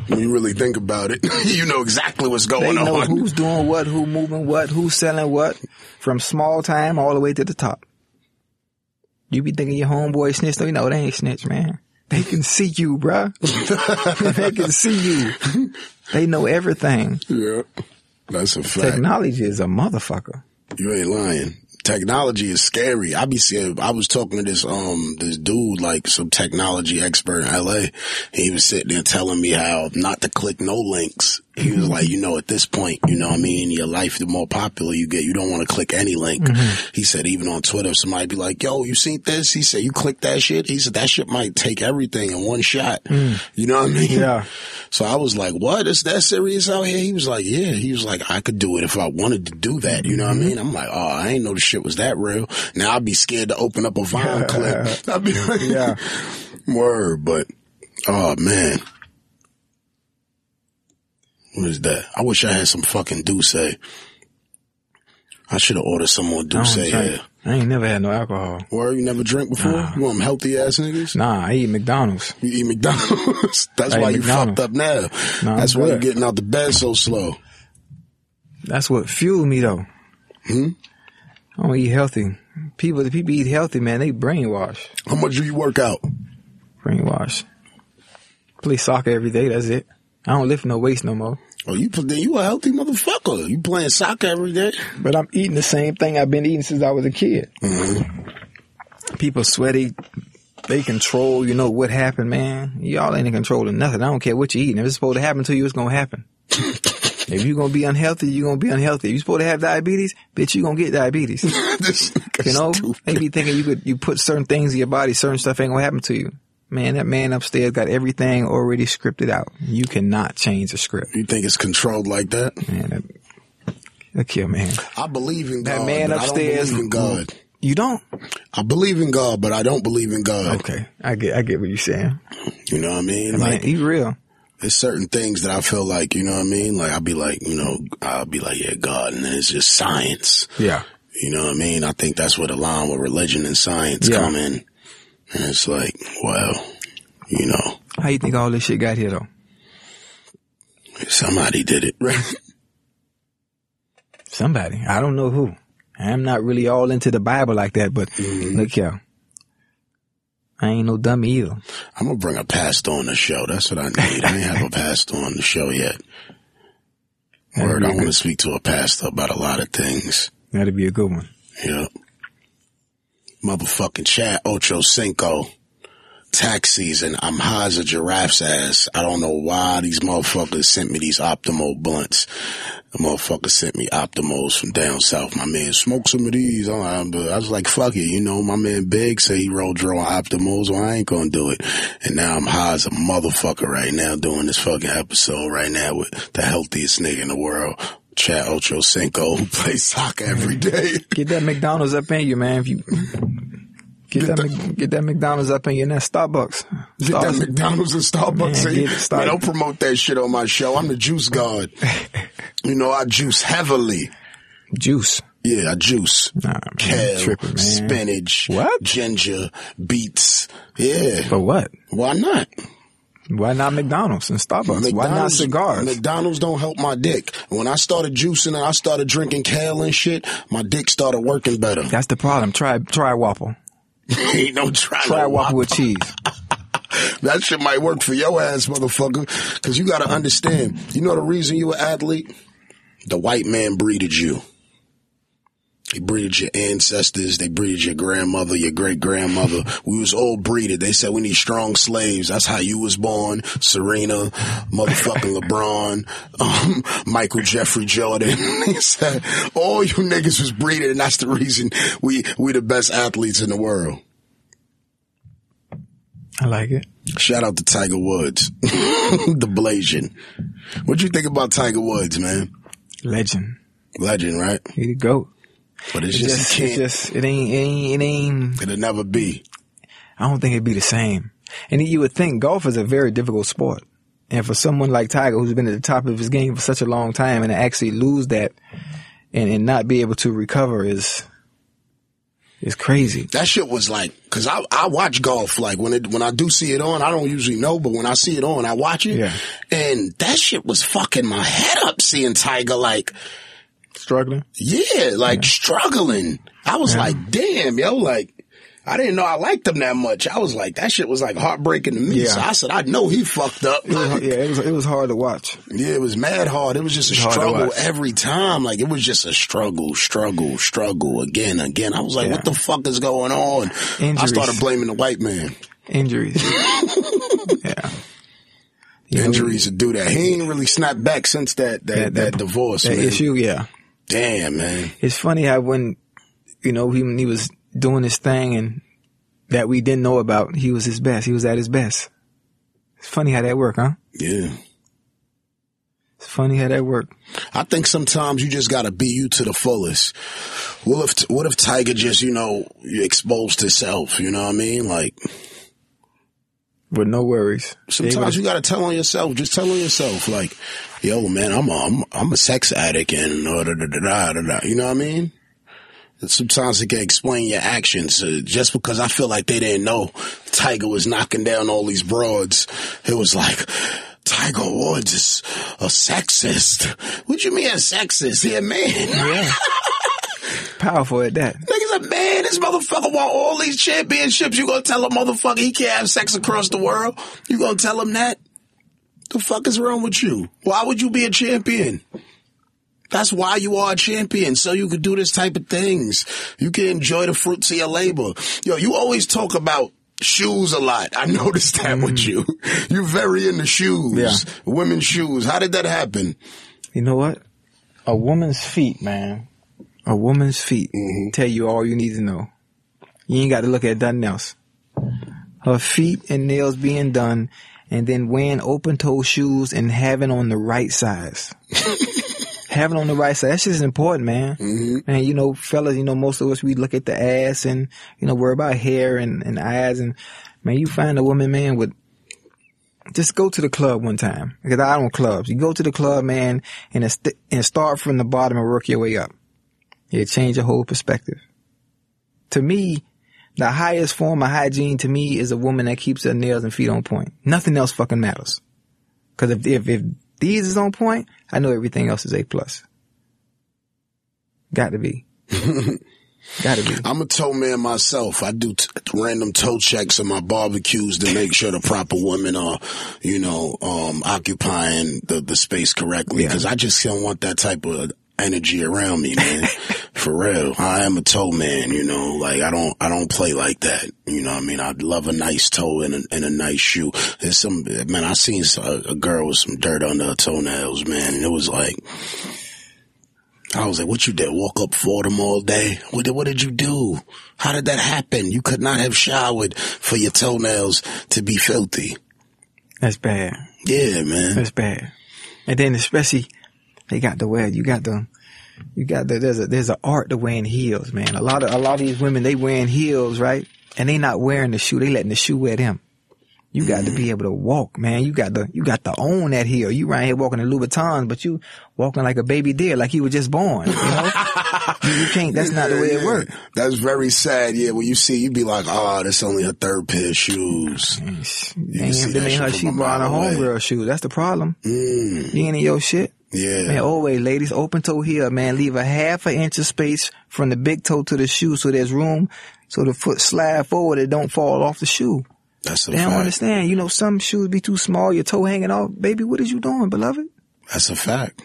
A: When you really think about it, you know exactly what's
B: They
A: going
B: know
A: on.
B: who's doing what, who moving what, who's selling what, from small time all the way to the top. You be thinking your homeboy snitch, no, you know they ain't snitch, man. They can see you, bruh. they can see you. They know everything.
A: yeah. That's a fact.
B: Technology is a motherfucker.
A: You ain't lying. Technology is scary. I be seeing, I was talking to this, um, this dude, like some technology expert in LA. He was sitting there telling me how not to click no links. He was like, you know, at this point, you know what I mean? Your life, the more popular you get, you don't want to click any link. Mm-hmm. He said, even on Twitter, somebody be like, yo, you seen this? He said, you click that shit? He said, that shit might take everything in one shot. Mm. You know what I mean?
B: Yeah.
A: So I was like, what? Is that serious out here? He was like, yeah. He was like, I could do it if I wanted to do that. You know what I mm-hmm. mean? I'm like, oh, I ain't know the shit was that real. Now I'd be scared to open up a Vine clip. I'd be like,
B: Yeah.
A: word, but, oh man. What is that? I wish I had some fucking D'ussé. I should have ordered some more
B: D'ussé
A: here.
B: I ain't never had no alcohol.
A: Word, you never drink before? You want them healthy ass niggas?
B: Nah, I eat McDonald's.
A: You eat McDonald's. That's
B: I
A: why you
B: McDonald's.
A: fucked up now.
B: Nah,
A: That's why you're getting out the bed so slow.
B: That's what fueled me though.
A: Hmm?
B: I don't eat healthy. People, the people eat healthy, man. They brainwash.
A: How much do you work out?
B: Brainwash. Play soccer every day. That's it. I don't lift no weights no more.
A: Oh, you then you a healthy motherfucker. You playing soccer every day.
B: But I'm eating the same thing I've been eating since I was a kid.
A: Mm-hmm.
B: People sweaty. They control, you know, what happened, man. Y'all ain't in control of nothing. I don't care what you're eating. If it's supposed to happen to you, it's gonna happen. if you're gonna be unhealthy, you're gonna be unhealthy. If you're supposed to have diabetes, bitch, you're gonna get diabetes. You know,
A: stupid.
B: they be thinking you could you put certain things in your body, certain stuff ain't gonna happen to you. Man, that man upstairs got everything already scripted out. You cannot change the script.
A: You think it's controlled like that?
B: Man, that, look here, man.
A: I believe in God.
B: That
A: man
B: upstairs-
A: I don't believe in God.
B: You don't?
A: I believe in God, but I don't believe in God.
B: Okay, I get I get what you're saying.
A: You know what I mean?
B: I
A: Like,
B: mean, he's real.
A: there's certain things that I feel like, you know what I mean? Like, I'll be like, you know, I'll be like, yeah, God, and then it's just science.
B: Yeah.
A: You know what I mean? I think that's where the line with religion and science
B: Yeah.
A: come in. And it's like, well, you know,
B: How you think all this shit got here though?
A: somebody did it, right?
B: Somebody. I don't know who. I'm not really all into the Bible like that, but mm-hmm. look here. I ain't no dummy either.
A: I'm gonna bring a pastor on the show. That's what I need. I ain't have a pastor on the show yet.
B: That'd
A: Word, I want to speak to a pastor about a lot of things.
B: That'd be a good one.
A: Yep. Motherfucking Chad, Ocho Cinco. Tax season. I'm high as a giraffe's ass. I don't know why these motherfuckers sent me these Optimo blunts. The motherfucker sent me Optimos from down south. My man, smoke some of these. I was like, fuck it. You know, my man Big say he rolled draw Optimos. Well, I ain't gonna do it. And now I'm high as a motherfucker right now doing this fucking episode right now with the healthiest nigga in the world. Chad Ocho Cinco who plays soccer every day.
B: Get that McDonald's up in you, man. If you get, that, Mc- get that McDonald's up in you, and that Starbucks.
A: Get that McDonald's and Starbucks.
B: Man,
A: Man,
B: get it started.
A: don't promote that shit on my show. I'm the juice god. you know, I juice heavily.
B: Juice.
A: Yeah, I juice.
B: Nah, man,
A: Kale,
B: tripping,
A: spinach,
B: What?
A: ginger, beets. Yeah.
B: For what?
A: Why not?
B: Why not McDonald's and Starbucks? Why not cigars?
A: McDonald's don't help my dick. When I started juicing and I started drinking kale and shit, my dick started working better.
B: That's the problem. Try try waffle.
A: Ain't no try,
B: Try
A: no
B: waffle with cheese.
A: That shit might work for your ass, motherfucker. Cause you gotta understand. You know the reason you an athlete? The white man breeded you. He breeded your ancestors. They breeded your grandmother, your great grandmother. We was all breeded. They said we need strong slaves. That's how you was born. Serena, motherfucking LeBron, um, Michael Jeffrey Jordan. he said all you niggas was breeded and that's the reason we, we the best athletes in the world.
B: I like it.
A: Shout out to Tiger Woods, the Blasian. What you think about Tiger Woods, man?
B: Legend.
A: Legend, right?
B: He the goat.
A: But it's just,
B: just,
A: it
B: it's just, it ain't, it ain't, it ain't,
A: It'll never be.
B: I don't think it'd be the same. And you would think golf is a very difficult sport. And for someone like Tiger, who's been at the top of his game for such a long time and to actually lose that and, and not be able to recover is, is crazy.
A: That shit was like, cause I, I watch golf, like when it, when I do see it on, I don't usually know, but when I see it on, I watch it.
B: Yeah.
A: And that shit was fucking my head up seeing Tiger like,
B: Struggling?
A: yeah, like struggling. I was like, damn, yo, like, I didn't know I liked him that much. I was like, that shit was like heartbreaking to me.
B: Yeah.
A: So I said, I know he fucked up.
B: Yeah, it was, it was hard to watch.
A: Yeah, it was mad hard. It was just a
B: to
A: struggle every time. Like it was just a struggle, struggle, struggle again, again. I was like,
B: Yeah.
A: what the fuck is going on? I started blaming the white man.
B: Injuries. yeah. You
A: Injuries to do that. He ain't really snapped back since that that, that,
B: That- that-
A: divorce,
B: That
A: man.
B: issue, yeah.
A: Damn, man.
B: It's funny how when, you know, he, when he was doing his thing and that we didn't know about, he was his best. He was at his best. It's funny how that worked, huh?
A: Yeah.
B: It's funny how that worked.
A: I think sometimes you just gotta be you to the fullest. What if what if Tiger just, you know, exposed himself, you know what I mean? Like
B: With no worries.
A: Sometimes you gotta tell on yourself. Just tell on yourself, like, "Yo, man, I'm a, I'm, I'm a sex addict," and da, da, da, da, da, da. you know what I mean. And sometimes it can explain your actions. Uh, just because I feel like they didn't know Tiger was knocking down all these broads, it was like. Tiger Woods is a sexist. What you mean a sexist? He a man.
B: Yeah. Powerful at that.
A: Nigga's a man. This motherfucker want all these championships. You gonna tell a motherfucker he can't have sex across the world? You gonna tell him that? The fuck is wrong with you? Why would you be a champion? That's why you are a champion, so you could do this type of things. You can enjoy the fruits of your labor. Yo, you always talk about shoes a lot. I noticed that with mm. you. You're very into shoes.
B: Yeah.
A: Women's shoes. How did that happen?
B: You know what? A woman's feet, man. A woman's feet tell you all you need to know. You ain't got to look at nothing else. Her feet and nails being done and then wearing open toe shoes and having on the right size. having on the right side. That shit is important, man.
C: Mm-hmm.
B: And you know, fellas, you know, most of us we look at the ass and you know worry about hair and, and eyes and man, you find a woman, man, with just go to the club one time because I don't clubs. You go to the club, man, and st- and start from the bottom and work your way up. It change your whole perspective. To me, the highest form of hygiene to me is a woman that keeps her nails and feet on point. Nothing else fucking matters. Cause if, if, if these is on point, I know everything else is A plus. Got to be. Got to be.
A: I'm a toe man myself. I do t- random toe checks in my barbecues to make sure the proper women are, you know, um, occupying the, the space correctly.
B: Yeah.
A: Cause I just don't want that type of energy around me, man. For real. I am a toe man, you know, like I don't, I don't play like that. You know what I mean? I'd love a nice toe and a, and a nice shoe. There's some, man, I seen a, a girl with some dirt under her toenails, man. And it was like, I was like, what you did? Walk up for them all day? What did, what did you do? How did that happen? You could not have showered for your toenails to be filthy.
B: That's bad.
A: Yeah, man.
B: That's bad. And then especially they got the wear. You got the, you got the. There's a there's an art to wearing heels, man. A lot of a lot of these women they wearing heels, right? And they not wearing the shoe. They letting the shoe wear them. You got to be mm. able to walk, man. You got to you got to own that heel. You right here walking in Louboutins, but you walking like a baby deer, like you were just born. You know, you, you can't. That's not the way it works.
A: That's very sad. Yeah, when you see, you'd be like, oh, that's only her third pair of shoes.
B: Damn,
A: see that
B: ain't her. She
A: a
B: bought a homegirl shoe. That's the problem.
A: Mm,
B: You ain't in your shit.
A: yeah.
B: Man, always, ladies, open toe heel, man. Leave a half an inch of space from the big toe to the shoe so there's room so the foot slide forward. It don't fall off the shoe.
A: That's a
B: They don't understand. You know, some shoes be too small, your toe hanging off. Baby, what is you doing, beloved?
A: That's a fact.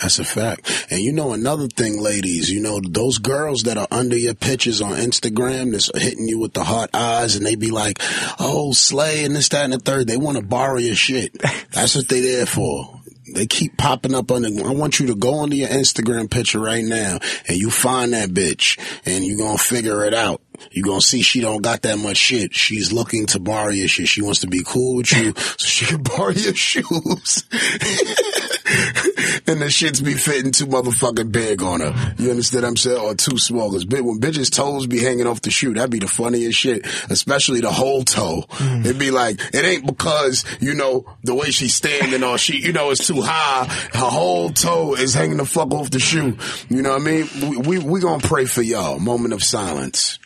A: That's a fact. And you know another thing, ladies, you know, those girls that are under your pictures on Instagram that's hitting you with the hot eyes and they be like, oh, slay and this, that, and the third. They want to borrow your shit. That's what they there for. They keep popping up on the, I want you to go onto your Instagram picture right now and you find that bitch and you gonna figure it out. You gonna see she don't got that much shit. She's looking to borrow your shit. She wants to be cool with you so she can borrow your shoes. and the shits be fitting too motherfucking big on her. You understand what I'm saying? Or too small. Cause when bitches' toes be hanging off the shoe, that'd be the funniest shit. Especially the whole toe. Mm. It'd be like, it ain't because, you know, the way she's standing or she, you know, it's too high. Her whole toe is hanging the fuck off the shoe. You know what I mean? We, we, we gonna pray for y'all. Moment of silence.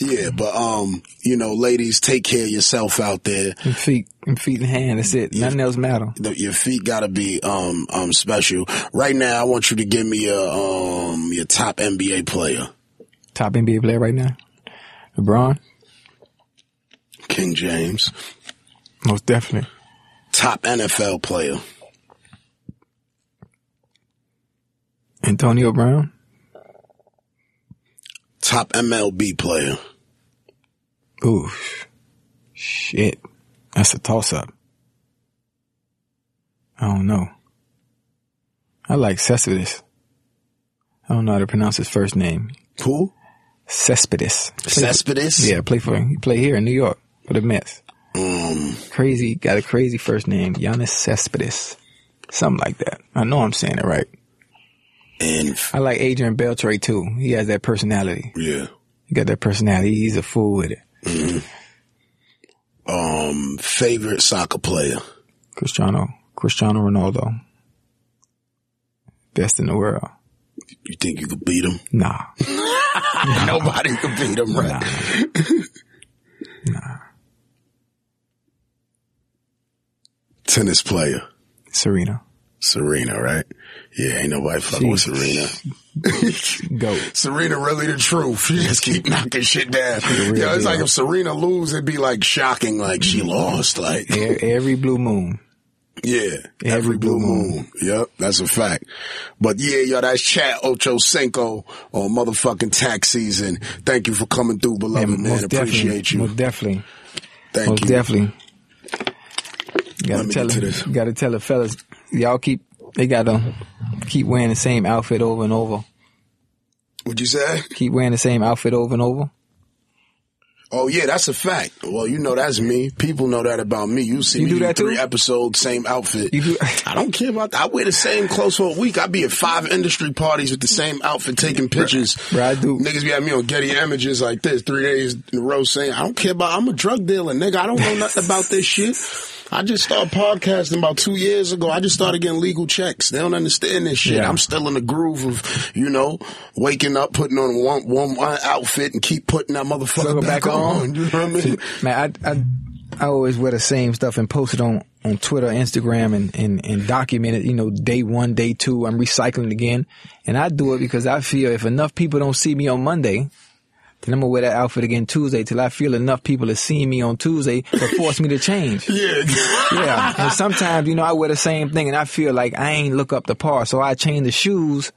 A: Yeah, but um, you know, ladies, take care of yourself out there.
B: And feet, and feet and hand. That's it. Nothing else matter.
A: The, your feet gotta be um um special. Right now, I want you to give me your um your top NBA player,
B: Top NBA player right now. LeBron.
A: King James.
B: Most definitely.
A: Top NFL player,
B: Antonio Brown.
A: Top MLB player,
B: Ooh. Shit. That's a toss up. I don't know. I like Cespedes. I don't know how to pronounce his first name.
A: who?
B: Cespedes.
A: Cespedes.
B: Yeah, play for he play here in New York for the Mets.
A: Um,
B: Crazy, got a crazy first name, Giannis Cespedes. Something like that. I know I'm saying it right.
A: And
B: I like Adrian Beltre too. He has that personality.
A: yeah.
B: He got that personality. He's a fool with it.
A: Um, favorite soccer player,
B: Cristiano, Cristiano Ronaldo. Best in the world.
A: you think you could beat him?
B: Nah.
A: Nobody could beat him, right?
B: Nah.
A: Tennis player,
B: Serena.
A: Serena, right? Yeah, ain't nobody fucking with Serena.
B: Go.
A: Serena really the truth. She just keep knocking shit down. Yeah, it's
B: deal.
A: like if Serena lose, it'd be like shocking, like she lost. Like,
B: Every blue moon.
A: yeah,
B: Every blue moon.
A: Yep, that's a fact. But yeah, yo, that's Chad Ocho Cinco on motherfucking tax season. Thank you for coming through, beloved
B: And
A: man. Appreciate you.
B: Most definitely.
A: Thank
B: most
A: you.
B: definitely. You gotta tell
A: get to
B: them,
A: this.
B: gotta tell the fellas, y'all keep, they gotta keep wearing the same outfit over and over.
A: What'd you say?
B: Keep wearing the same outfit over and over.
A: Oh yeah, that's a fact. Well, you know that's me. People know that about me. You see
B: You
A: me
B: do that
A: three
B: too?
A: episodes, same outfit.
B: You do-
A: I don't care about that. I wear the same clothes for a week. I be at five industry parties with the same outfit, taking pictures.
B: Bruh, I do.
A: Niggas be at me on Getty Images like this three days in a row saying, "I don't care about. I'm a drug dealer, nigga. I don't know nothing about this shit." I just started podcasting about two years ago. I just started getting legal checks. They don't understand this shit.
B: Yeah.
A: I'm still in the groove of, you know, waking up, putting on one, one, one outfit and keep putting that motherfucker back,
B: back
A: on.
B: on.
A: You know what I mean?
B: Man, I, I I always wear the same stuff and post it on on Twitter, Instagram, and and and document it. You know, day one, day two, I'm recycling again, and I do it because I feel if enough people don't see me on Monday. Then I'm gonna wear that outfit again Tuesday till I feel enough people are seeing me on Tuesday to force me to change.
A: Yeah.
B: Yeah, and sometimes you know I wear the same thing and I feel like I ain't look up the par, so I change the shoes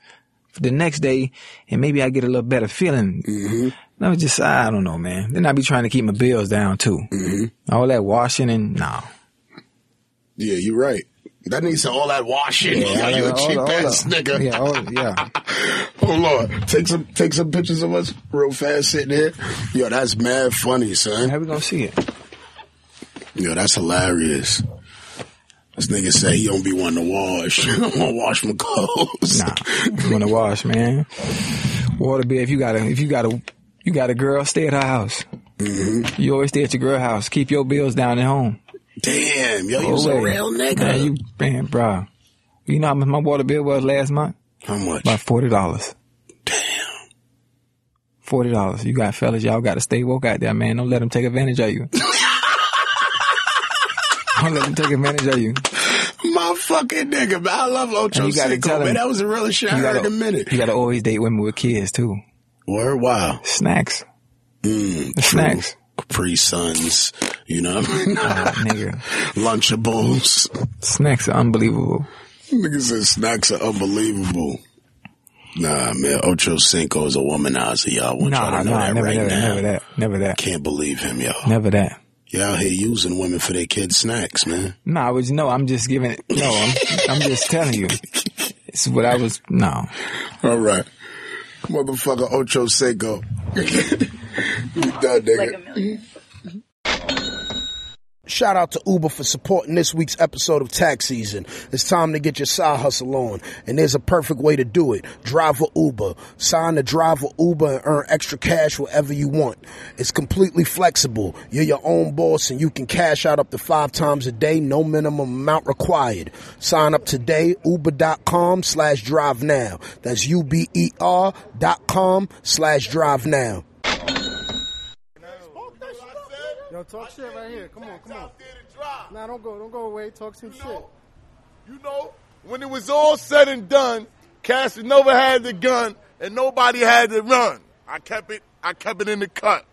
B: for the next day, and maybe I get a little better feeling. Mm-hmm. Just I don't know, man. Then I be trying to keep my bills down too. Mm-hmm. All that washing and no.
A: Yeah, you're right. That needs all that washing. Yeah, you a cheap ass nigga.
B: Yeah, all, yeah.
A: Hold on. Take some take some pictures of us real fast sitting here. Yo, that's mad funny, son.
B: How we gonna see it?
A: Yo, that's hilarious. This nigga say he don't be wanting to wash. I want to wash my clothes.
B: Nah, you wanna wash, man. Water bill. If you got a, if you got a, you got a girl, stay at her house.
A: Mm-hmm.
B: You always stay at your girl house. Keep your bills down at home.
A: Damn, yo, you was a real nigga.
B: Man, you, man, bro. You know how much my water bill was last month?
A: How much?
B: About forty dollars.
A: Damn.
B: Forty dollars. You got fellas, y'all got to stay woke out there, man. Don't let them take advantage of you. Don't let them take advantage of you.
A: My fucking nigga, man. I love Ocho
B: And you gotta
A: Cinco,
B: tell him-
A: man. That was the realest shit I heard in a minute.
B: you gotta always date women with kids too.
A: Word, wow.
B: Snacks,
A: Mm,
B: snacks.
A: Capri Suns, you know what I mean?
B: Nigga,
A: Lunchables.
B: snacks are unbelievable.
A: Niggas said snacks are unbelievable. Nah, man, Ocho Cinco is a womanizer, y'all. I want y'all
B: Nah,
A: to know
B: nah,
A: that
B: never,
A: right
B: never,
A: now.
B: never that, never that,
A: Can't believe him, yo.
B: never that.
A: Y'all here using women for their kids' snacks, man.
B: No, I was no. I'm just giving it. No, I'm, I'm just telling you. It's what I was. No,
A: All right. Motherfucker Ocho Cinco. you done, nigga.
C: Shout out to Uber for supporting this week's episode of Tax Season. It's time to get your side hustle on, and there's a perfect way to do it. Driver Uber. Sign the Driver Uber and earn extra cash wherever you want. It's completely flexible. You're your own boss, and you can cash out up to five times a day, no minimum amount required. Sign up today, uber.com slash drive now. That's U-B-E-R dot com slash drive now.
E: Yo, talk shit right here. Come on, come on. Nah, don't go, don't go away. Talk some shit.
F: You know, when it was all said and done, Casanova had the gun and nobody had to run. I kept it, I kept it in the cut.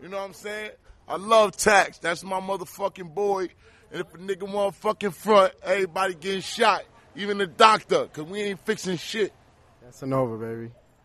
F: You know what I'm saying? I love tax. That's my motherfucking boy. And if a nigga want fucking front, everybody getting shot. Even the doctor, cause we ain't fixing shit.
E: That's an over, baby.